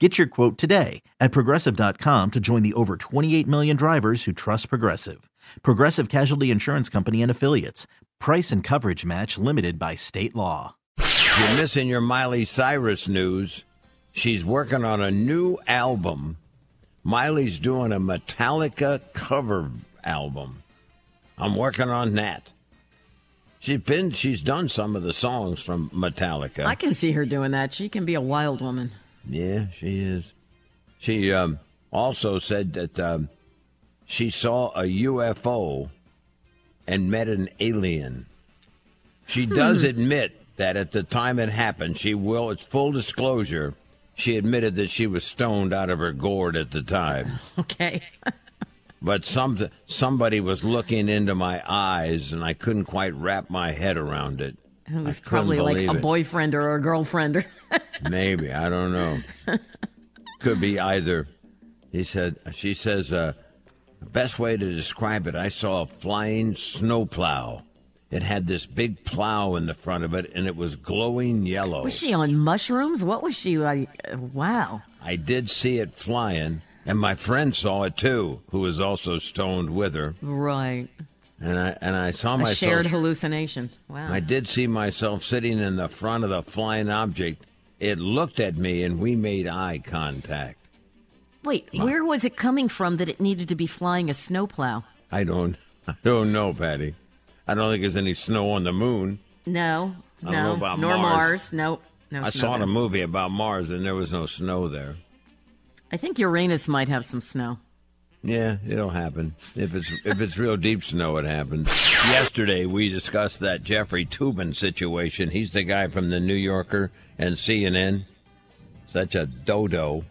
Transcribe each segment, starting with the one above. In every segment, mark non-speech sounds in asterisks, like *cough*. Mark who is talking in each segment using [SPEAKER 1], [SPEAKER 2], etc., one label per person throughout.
[SPEAKER 1] Get your quote today at progressive.com to join the over 28 million drivers who trust Progressive. Progressive Casualty Insurance Company and Affiliates. Price and coverage match limited by state law.
[SPEAKER 2] You're missing your Miley Cyrus news. She's working on a new album. Miley's doing a Metallica cover album. I'm working on that. She's been she's done some of the songs from Metallica.
[SPEAKER 3] I can see her doing that. She can be a wild woman.
[SPEAKER 2] Yeah, she is. She um, also said that um, she saw a UFO and met an alien. She does
[SPEAKER 3] Hmm.
[SPEAKER 2] admit that at the time it happened, she will, it's full disclosure, she admitted that she was stoned out of her gourd at the time. *laughs*
[SPEAKER 3] Okay.
[SPEAKER 2] But some, somebody was looking into my eyes, and I couldn't quite wrap my head around it.
[SPEAKER 3] It was probably like a
[SPEAKER 2] it.
[SPEAKER 3] boyfriend or a girlfriend. Or *laughs*
[SPEAKER 2] Maybe I don't know. Could be either. He said. She says. Uh, the best way to describe it, I saw a flying snowplow. It had this big plow in the front of it, and it was glowing yellow.
[SPEAKER 3] was she on mushrooms? What was she like? Wow.
[SPEAKER 2] I did see it flying, and my friend saw it too, who was also stoned with her.
[SPEAKER 3] Right.
[SPEAKER 2] And I and I saw
[SPEAKER 3] A
[SPEAKER 2] myself.
[SPEAKER 3] shared hallucination. Wow.
[SPEAKER 2] I did see myself sitting in the front of the flying object. It looked at me, and we made eye contact.
[SPEAKER 3] Wait, where was it coming from that it needed to be flying a snowplow?
[SPEAKER 2] I don't, *laughs* I don't know, Patty. I don't think there's any snow on the moon.
[SPEAKER 3] No,
[SPEAKER 2] I
[SPEAKER 3] no,
[SPEAKER 2] about
[SPEAKER 3] nor
[SPEAKER 2] Mars.
[SPEAKER 3] Mars. Nope, no.
[SPEAKER 2] I saw
[SPEAKER 3] there.
[SPEAKER 2] a movie about Mars, and there was no snow there.
[SPEAKER 3] I think Uranus might have some snow.
[SPEAKER 2] Yeah, it'll happen if it's if it's real deep snow. It happens. Yesterday we discussed that Jeffrey Toobin situation. He's the guy from the New Yorker and CNN. Such a dodo.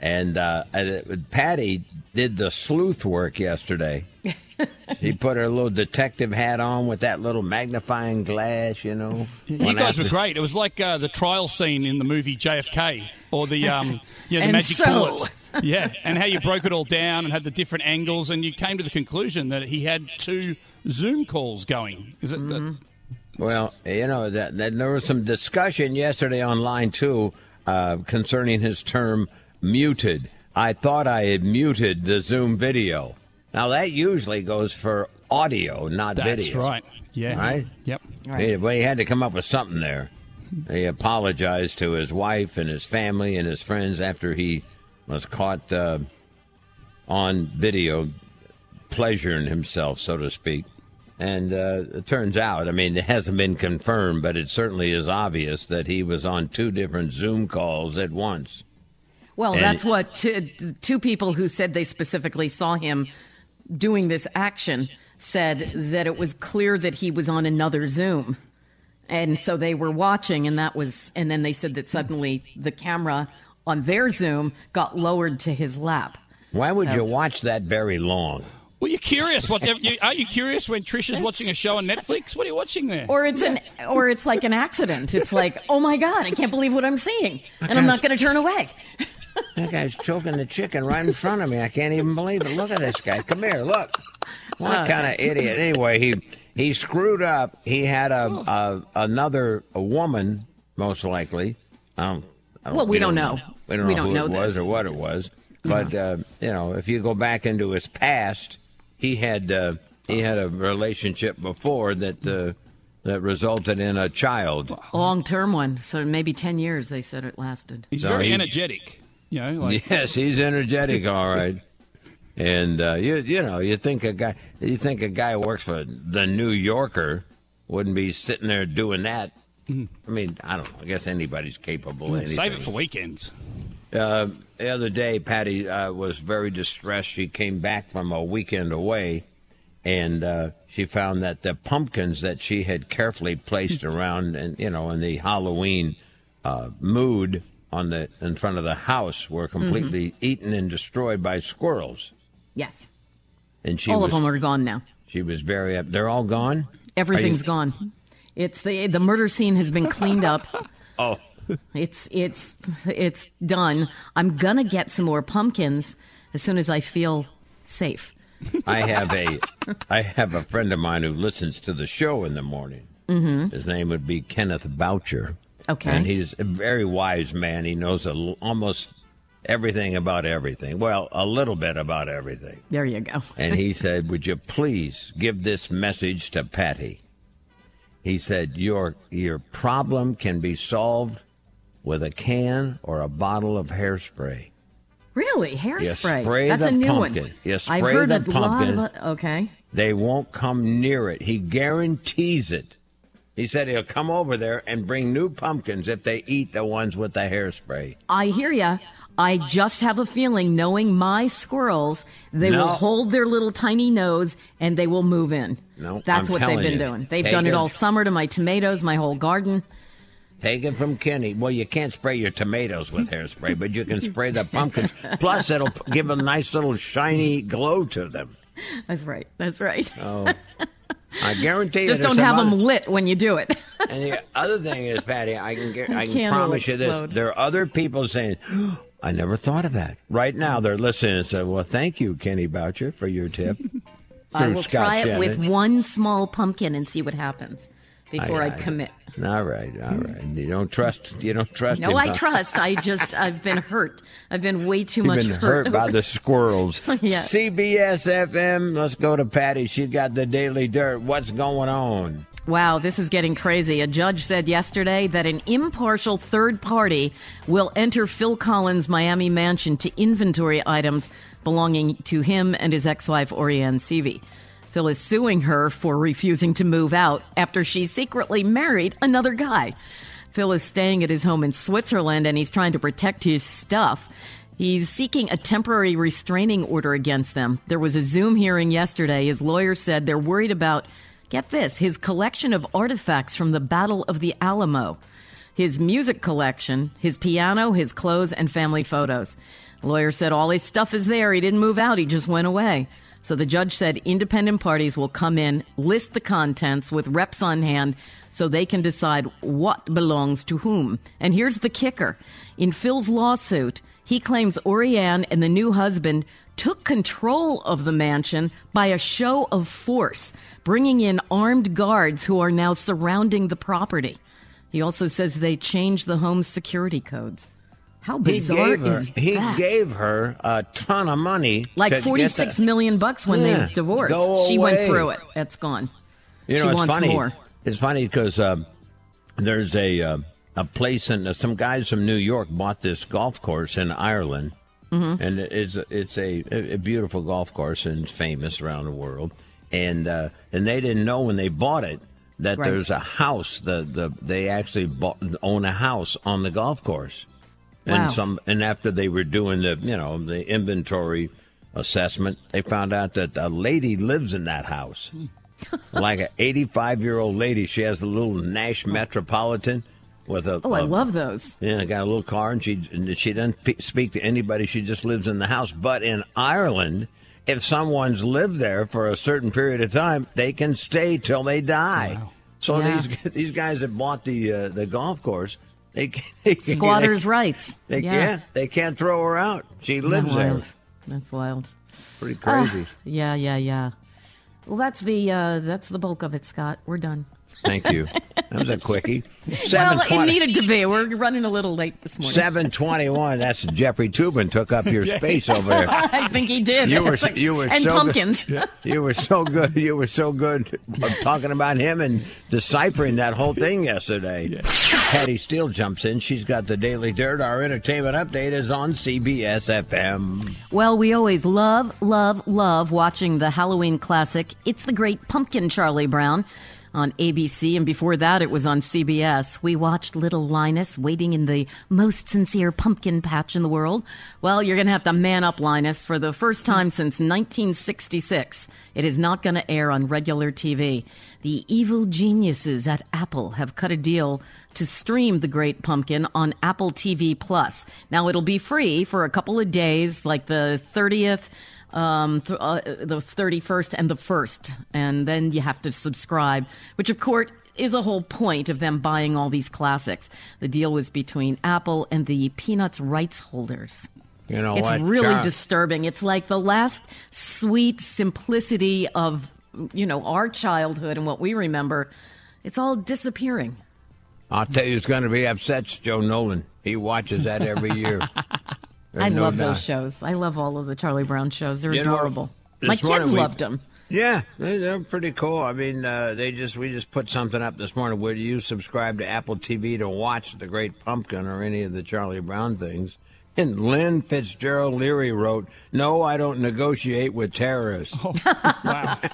[SPEAKER 2] And uh, and Patty did the sleuth work yesterday. *laughs* she put her little detective hat on with that little magnifying glass, you know.
[SPEAKER 4] You
[SPEAKER 2] Went
[SPEAKER 4] guys
[SPEAKER 2] out
[SPEAKER 4] were
[SPEAKER 2] to-
[SPEAKER 4] great. It was like uh, the trial scene in the movie JFK, or the um, yeah, the
[SPEAKER 3] And
[SPEAKER 4] magic
[SPEAKER 3] so-
[SPEAKER 4] bullets. Yeah, and how you broke it all down and had the different angles, and you came to the conclusion that he had two Zoom calls going. Is it? The,
[SPEAKER 2] Well, you know that, that there was some discussion yesterday online too uh, concerning his term "muted." I thought I had muted the Zoom video. Now that usually goes for audio, not
[SPEAKER 4] that's
[SPEAKER 2] video.
[SPEAKER 4] That's right. Yeah.
[SPEAKER 2] Right?
[SPEAKER 4] Yep.
[SPEAKER 2] He, well, he had to come up with something there. He apologized to his wife and his family and his friends after he was caught uh, on video pleasuring himself, so to speak. And uh, it turns out, I mean, it hasn't been confirmed, but it certainly is obvious that he was on two different Zoom calls at once.
[SPEAKER 3] Well,
[SPEAKER 2] And-
[SPEAKER 3] that's what two, two people who said they specifically saw him doing this action said that it was clear that he was on another Zoom. And so they were watching, and that was, and then they said that suddenly the camera on their Zoom got lowered to his lap.
[SPEAKER 2] Why would
[SPEAKER 3] So-
[SPEAKER 2] you watch that very long?
[SPEAKER 4] Well, you're curious. What you, are you curious when Trish is watching a show on Netflix? What are you watching there?
[SPEAKER 3] Or it's an, or it's like an accident. It's like, oh my God, I can't believe what I'm seeing, and I'm not going to turn away. *laughs*
[SPEAKER 2] That guy's choking the chicken right in front of me. I can't even believe it. Look at this guy. Come here. Look. What kind of idiot? Anyway, he he screwed up. He had a, a another a woman, most likely. Um, I
[SPEAKER 3] Well, we don't know.
[SPEAKER 2] We don't
[SPEAKER 3] We
[SPEAKER 2] know
[SPEAKER 3] don't
[SPEAKER 2] who
[SPEAKER 3] know
[SPEAKER 2] it was or what it was. But uh, you know, if you go back into his past, he had uh, he had a relationship before that uh, that resulted in a child.
[SPEAKER 3] Long term one, so maybe ten years. They said it lasted.
[SPEAKER 4] He's
[SPEAKER 2] So
[SPEAKER 4] very
[SPEAKER 2] he-
[SPEAKER 4] energetic. You know, like *laughs*
[SPEAKER 2] Yes, he's energetic, all right. *laughs* And uh, you you know you think a guy you think a guy who works for the New Yorker wouldn't be sitting there doing that. I mean, I don't know. I guess anybody's capable. Of
[SPEAKER 4] save it for weekends.
[SPEAKER 2] Uh, the other day, Patty uh, was very distressed. She came back from a weekend away, and uh, she found that the pumpkins that she had carefully placed *laughs* around, and you know, in the Halloween uh, mood on the in front of the house, were completely eaten and destroyed by squirrels.
[SPEAKER 3] Yes.
[SPEAKER 2] And she
[SPEAKER 3] All
[SPEAKER 2] was
[SPEAKER 3] of them are gone now.
[SPEAKER 2] she was very up. They're all gone.
[SPEAKER 3] Everything's
[SPEAKER 2] Are you-
[SPEAKER 3] gone. It's the the murder scene has been cleaned up. *laughs*
[SPEAKER 2] Oh,
[SPEAKER 3] It's it's it's done. I'm gonna get some more pumpkins as soon as I feel safe.
[SPEAKER 2] I *laughs* have a I have a friend of mine who listens to the show in the morning. Mm-hmm. His name would be Kenneth Boucher.
[SPEAKER 3] Okay.
[SPEAKER 2] and he's a very wise man. He knows a, l- almost everything about everything. Well, a little bit about everything.
[SPEAKER 3] There you go.
[SPEAKER 2] And he *laughs* said, "Would you please give this message to Patty?" He said, "Your your problem can be solved with a can or a bottle of hairspray."
[SPEAKER 3] Really, hairspray.
[SPEAKER 2] spray
[SPEAKER 3] That's a new
[SPEAKER 2] pumpkin.
[SPEAKER 3] one.
[SPEAKER 2] You
[SPEAKER 3] I've heard
[SPEAKER 2] the
[SPEAKER 3] a
[SPEAKER 2] pumpkin.
[SPEAKER 3] lot of okay.
[SPEAKER 2] They won't come near it. He guarantees it. He said he'll come over there and bring new pumpkins if they eat the ones with the hairspray.
[SPEAKER 3] I hear ya. I just have a feeling, knowing my squirrels, they
[SPEAKER 2] No.
[SPEAKER 3] will hold their little tiny nose and they will move in.
[SPEAKER 2] No,
[SPEAKER 3] That's
[SPEAKER 2] I'm
[SPEAKER 3] what they've been
[SPEAKER 2] you.
[SPEAKER 3] doing. They've
[SPEAKER 2] Take
[SPEAKER 3] done it all summer to my tomatoes, my whole garden.
[SPEAKER 2] Take it from Kenny. Well, you can't spray your tomatoes with hairspray, but you can spray the pumpkins. Plus, it'll give a nice little shiny glow to them.
[SPEAKER 3] That's right. That's right.
[SPEAKER 2] Oh, I guarantee you.
[SPEAKER 3] just don't have
[SPEAKER 2] some
[SPEAKER 3] them lit when you do it.
[SPEAKER 2] And the other thing is, Patty, I can get, I *laughs* can promise you this: there are other people saying, "I never thought of that." Right now, they're listening and say, "Well, thank you, Kenny Boucher, for your tip." *laughs*
[SPEAKER 3] I will
[SPEAKER 2] Scott
[SPEAKER 3] try it with one small pumpkin and see what happens before I,
[SPEAKER 2] I-
[SPEAKER 3] commit.
[SPEAKER 2] All right, all right. You don't trust. You don't trust.
[SPEAKER 3] No,
[SPEAKER 2] him,
[SPEAKER 3] I
[SPEAKER 2] huh?
[SPEAKER 3] trust. I *laughs* just I've been hurt. I've been way too much.
[SPEAKER 2] You've
[SPEAKER 3] much
[SPEAKER 2] been hurt by the *laughs* squirrels.
[SPEAKER 3] Yeah.
[SPEAKER 2] CBS FM. Let's go to Patty. She's got the Daily Dirt. What's going on?
[SPEAKER 3] Wow, this is getting crazy. A judge said yesterday that an impartial third party will enter Phil Collins' Miami mansion to inventory items belonging to him and his ex wife, Orianne Cevey. Phil is suing her for refusing to move out after she secretly married another guy. Phil is staying at his home in Switzerland and he's trying to protect his stuff. He's seeking a temporary restraining order against them. There was a Zoom hearing yesterday. His lawyer said they're worried about, get this, his collection of artifacts from the Battle of the Alamo, his music collection, his piano, his clothes, and family photos. The lawyer said all his stuff is there. He didn't move out, he just went away. So the judge said independent parties will come in, list the contents with reps on hand so they can decide what belongs to whom. And here's the kicker. In Phil's lawsuit, he claims Orianne and the new husband took control of the mansion by a show of force, bringing in armed guards who are now surrounding the property. He also says they changed the home's security codes. How
[SPEAKER 2] He
[SPEAKER 3] bizarre
[SPEAKER 2] gave her.
[SPEAKER 3] is
[SPEAKER 2] He
[SPEAKER 3] that?
[SPEAKER 2] gave her a ton of money.
[SPEAKER 3] like forty-six million bucks when
[SPEAKER 2] Yeah,
[SPEAKER 3] they divorced. She went through it. It's gone.
[SPEAKER 2] You know,
[SPEAKER 3] she
[SPEAKER 2] it's
[SPEAKER 3] wants
[SPEAKER 2] funny.
[SPEAKER 3] more.
[SPEAKER 2] It's funny because uh, there's a uh, a place and uh, some guys from New York bought this golf course in Ireland,
[SPEAKER 3] Mm-hmm.
[SPEAKER 2] and it's it's a, a beautiful golf course and it's famous around the world. And uh, and they didn't know when they bought it that
[SPEAKER 3] Right.
[SPEAKER 2] there's a house. The the they actually bought, own a house on the golf course. And
[SPEAKER 3] Wow.
[SPEAKER 2] some and after they were doing the you know the inventory assessment, they found out that a lady lives in that house like an 85 year old lady. She has a little Nash Metropolitan with a.
[SPEAKER 3] Oh, I
[SPEAKER 2] a-
[SPEAKER 3] love those.
[SPEAKER 2] Yeah, I got a little car, and she and she doesn't pe- speak to anybody. She just lives in the house. But in Ireland, if someone's lived there for a certain period of time, they can stay till they die. So
[SPEAKER 3] Yeah.
[SPEAKER 2] these *laughs* these guys that bought the uh, the golf course, they, *laughs* they can-
[SPEAKER 3] Squatters' *laughs* rights.
[SPEAKER 2] They,
[SPEAKER 3] yeah.
[SPEAKER 2] yeah, they can't throw her out. She
[SPEAKER 3] Isn't
[SPEAKER 2] lives
[SPEAKER 3] that
[SPEAKER 2] there.
[SPEAKER 3] wild? That's wild.
[SPEAKER 2] Pretty crazy.
[SPEAKER 3] Yeah, yeah, yeah. Well, that's the uh, that's the bulk of it, Scott. We're done.
[SPEAKER 2] Thank you. That was a quickie. *laughs*
[SPEAKER 3] Well, it needed to be. We're running a little late this morning.
[SPEAKER 2] Seven twenty-one. That's Jeffrey Toobin took up your *laughs* space over there. *laughs*
[SPEAKER 3] I think he did.
[SPEAKER 2] You were
[SPEAKER 3] like-
[SPEAKER 2] you were
[SPEAKER 3] and
[SPEAKER 2] so
[SPEAKER 3] pumpkins.
[SPEAKER 2] Good. You were so good. You were so good talking about him and deciphering that whole thing yesterday. Patty Steele jumps in. She's got the Daily Dirt. Our entertainment update is on CBS FM.
[SPEAKER 3] Well, we always love, love, love watching the Halloween classic. It's the Great Pumpkin, Charlie Brown. On ABC, and before that, it was on CBS. We watched little Linus waiting in the most sincere pumpkin patch in the world. Well, you're going to have to man up, Linus. For the first time since 1966, it is not going to air on regular TV. The evil geniuses at Apple have cut a deal to stream The Great Pumpkin on Apple TV Plus. Now, it'll be free for a couple of days, like the 30th um, th- uh, the 31st and the 1st. And then you have to subscribe, which of course is a whole point of them buying all these classics. The deal was between Apple and the Peanuts rights holders.
[SPEAKER 2] You know
[SPEAKER 3] It's
[SPEAKER 2] what?
[SPEAKER 3] really disturbing. It's like the last sweet simplicity of, you know, our childhood and what we remember. It's all disappearing.
[SPEAKER 2] I'll tell you, who's going to be upset. Joe Nolan. He watches that every year. *laughs* There's
[SPEAKER 3] I
[SPEAKER 2] no
[SPEAKER 3] love
[SPEAKER 2] doubt.
[SPEAKER 3] those shows. I love all of the Charlie Brown shows. They're
[SPEAKER 2] You
[SPEAKER 3] adorable.
[SPEAKER 2] this
[SPEAKER 3] My kids
[SPEAKER 2] we-
[SPEAKER 3] loved them.
[SPEAKER 2] Yeah, they- they're pretty cool. I mean, uh, they just we just put something up this morning. Would you subscribe to Apple TV to watch The Great Pumpkin or any of the Charlie Brown things? And Lynn Fitzgerald Leary wrote, "No, I don't negotiate with terrorists."
[SPEAKER 4] Wow. *laughs*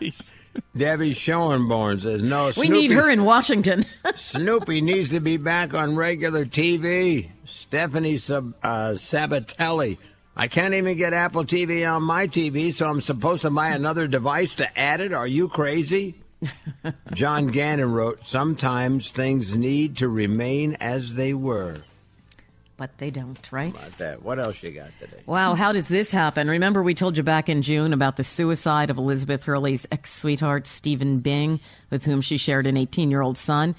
[SPEAKER 4] Jeez.
[SPEAKER 2] Debbie Schoenborn says, "No,
[SPEAKER 3] We need her in Washington. *laughs*
[SPEAKER 2] Snoopy needs to be back on regular TV." Stephanie Sab- uh, Sabatelli. I can't even get Apple TV on my TV, so I'm supposed to buy another device to add it. Are you crazy? *laughs* John Gannon wrote, Sometimes things need to remain as they were.
[SPEAKER 3] But they don't, right?
[SPEAKER 2] About that. What else you got today?
[SPEAKER 3] Wow, how does this happen? Remember, we told you back in June about the suicide of Elizabeth Hurley's ex sweetheart, Stephen Bing, with whom she shared an 18 year old son.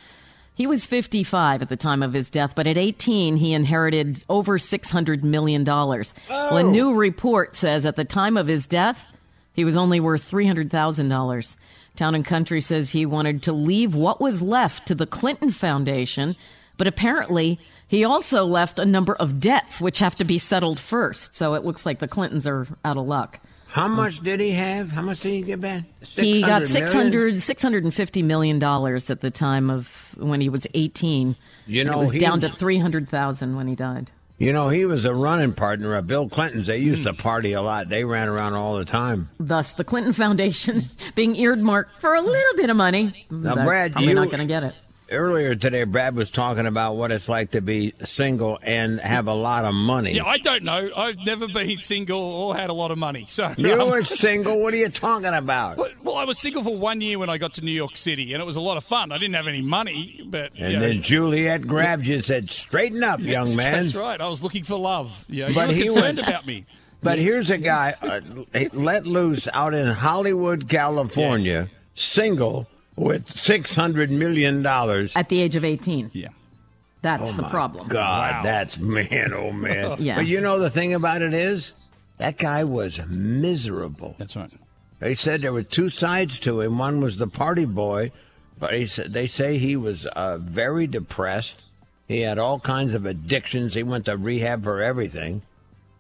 [SPEAKER 3] He was 55 at the time of his death, but at 18, he inherited over $600 million. Well, a oh! new report says at the time of his death, he was only worth $300,000. Town and Country says he wanted to leave what was left to the Clinton Foundation, but apparently he also left a number of debts which have to be settled first. So it looks like the Clintons are out of luck.
[SPEAKER 2] How much did he have? How much did he get back?
[SPEAKER 3] He got
[SPEAKER 2] 600 million?
[SPEAKER 3] 600, $650 million at the time of when he was 18.
[SPEAKER 2] You know,
[SPEAKER 3] it was
[SPEAKER 2] he-
[SPEAKER 3] down to 300,000 when he died.
[SPEAKER 2] You know, he was a running partner of Bill Clinton's. They used to party a lot. They ran around all the time.
[SPEAKER 3] Thus, the Clinton Foundation *laughs* being earmarked for a little bit of money.
[SPEAKER 2] Now, Brad,
[SPEAKER 3] probably
[SPEAKER 2] you-
[SPEAKER 3] not going to get it.
[SPEAKER 2] Earlier today, Brad was talking about what it's like to be single and have a lot of money.
[SPEAKER 4] Yeah, I don't know. I've never been single or had a lot of money. So
[SPEAKER 2] you
[SPEAKER 4] um,
[SPEAKER 2] were single. What are you talking about?
[SPEAKER 4] well, I was single for one year when I got to New York City, and it was a lot of fun. I didn't have any money, but
[SPEAKER 2] And
[SPEAKER 4] you know,
[SPEAKER 2] then Juliet grabbed you and said, "Straighten up, young man."
[SPEAKER 4] That's right. I was looking for love. Yeah,
[SPEAKER 2] But
[SPEAKER 4] you
[SPEAKER 2] he
[SPEAKER 4] were concerned
[SPEAKER 2] went-
[SPEAKER 4] about me.
[SPEAKER 2] But here's a guy uh, let loose out in Hollywood, California, single with six hundred million dollars.
[SPEAKER 3] At the age of 18.
[SPEAKER 4] Yeah.
[SPEAKER 3] That's the problem.
[SPEAKER 2] God,
[SPEAKER 4] Wow.
[SPEAKER 2] that's man, oh man. *laughs*
[SPEAKER 3] Yeah.
[SPEAKER 2] But you know the thing about it is, that guy was miserable.
[SPEAKER 4] That's right.
[SPEAKER 2] They said there were two sides to him. One was the party boy, but he said they say he was uh, very depressed. He had all kinds of addictions. He went to rehab for everything.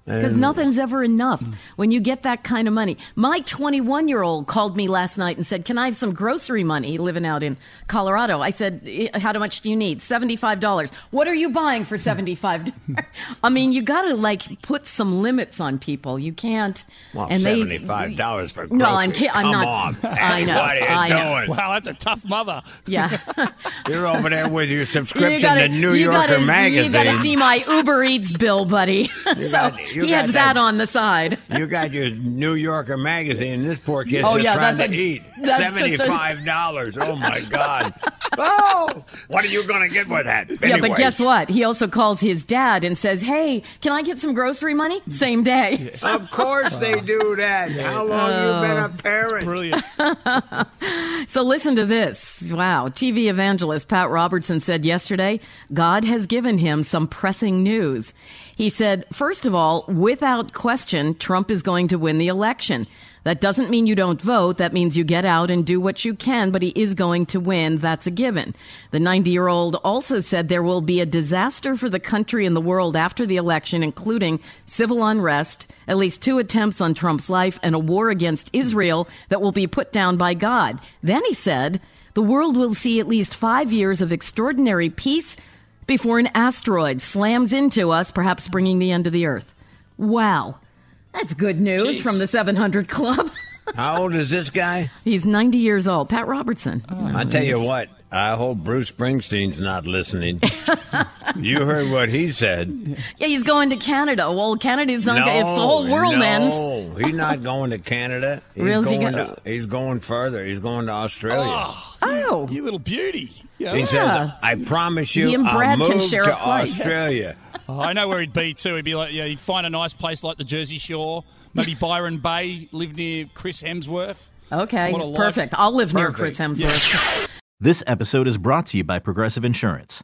[SPEAKER 3] Because nothing's ever enough
[SPEAKER 2] Mm.
[SPEAKER 3] when you get that kind of money. My 21 year old called me last night and said, Can I have some grocery money living out in Colorado? I said, "Eh, How much do you need? $75. What are you buying for $75? *laughs* I mean, you got to like put some limits on people. You can't.
[SPEAKER 2] Well,
[SPEAKER 3] and
[SPEAKER 2] seventy-five dollars for
[SPEAKER 3] No, I'm
[SPEAKER 2] groceries.
[SPEAKER 3] ki- I'm not-
[SPEAKER 2] On. *laughs*
[SPEAKER 3] I know,
[SPEAKER 2] What are you
[SPEAKER 3] I know.
[SPEAKER 2] doing?
[SPEAKER 4] Wow, that's a tough mother.
[SPEAKER 3] Yeah. *laughs*
[SPEAKER 2] You're over there with your
[SPEAKER 3] you
[SPEAKER 2] subscription
[SPEAKER 3] gotta,
[SPEAKER 2] to New
[SPEAKER 3] you
[SPEAKER 2] Yorker
[SPEAKER 3] gotta,
[SPEAKER 2] magazine.
[SPEAKER 3] You got to see my Uber Eats bill, buddy. so
[SPEAKER 2] got- you
[SPEAKER 3] he has
[SPEAKER 2] that-
[SPEAKER 3] that on the side.
[SPEAKER 2] You got your New Yorker magazine. This poor kid's
[SPEAKER 3] Oh, yeah,
[SPEAKER 2] trying to
[SPEAKER 3] a-
[SPEAKER 2] eat.
[SPEAKER 3] that's
[SPEAKER 2] Seventy-five dollars. Oh my *laughs* God. oh, what are you going to get with that?
[SPEAKER 3] Yeah, but guess what? He also calls his dad and says, "Hey, can I get some grocery money?" Same day.
[SPEAKER 2] Of course they *laughs* do that. How long you been a oh. parent?
[SPEAKER 4] Brilliant. *laughs*
[SPEAKER 3] So listen to this. Wow. TV evangelist Pat Robertson said yesterday, God has given him some pressing news. He said, first of all, without question, Trump is going to win the election. That doesn't mean you don't vote. That means you get out and do what you can, but he is going to win. That's a given. The 90 year old also said there will be a disaster for the country and the world after the election, including civil unrest, at least two attempts on Trump's life, and a war against Israel that will be put down by God. Then he said, the world will see at least five years of extraordinary peace before an asteroid slams into us, perhaps bringing the end of the Earth. Wow. That's good news
[SPEAKER 4] Jeez.
[SPEAKER 3] from the 700 Club. *laughs*
[SPEAKER 2] How old is this guy?
[SPEAKER 3] He's 90 years old. Pat Robertson.
[SPEAKER 2] I tell you what, I hope Bruce Springsteen's not listening. *laughs* you heard what he said. *laughs*
[SPEAKER 3] Yeah, he's going to Canada. Well, Canada's not. if the whole world
[SPEAKER 2] no,
[SPEAKER 3] ends.
[SPEAKER 2] he's not going to Canada. *laughs* He's
[SPEAKER 3] Where's he
[SPEAKER 2] going
[SPEAKER 3] go-
[SPEAKER 2] to, he's going further. He's going to Australia.
[SPEAKER 3] Ah, oh,
[SPEAKER 4] You little beauty. Yeah.
[SPEAKER 2] He
[SPEAKER 3] Yeah.
[SPEAKER 2] says, "I promise you,
[SPEAKER 3] He and Brad
[SPEAKER 2] I'll
[SPEAKER 3] can
[SPEAKER 2] move
[SPEAKER 3] share
[SPEAKER 2] to
[SPEAKER 3] a flight."
[SPEAKER 2] Australia." *laughs*
[SPEAKER 4] Oh, I know where he'd be too. He'd be like, yeah, he'd find a nice place like the Jersey Shore, maybe Byron Bay, live near Chris Hemsworth.
[SPEAKER 3] okay.
[SPEAKER 4] What life.
[SPEAKER 3] Perfect. I'll live near Chris Hemsworth.
[SPEAKER 1] This episode is brought to you by Progressive Insurance.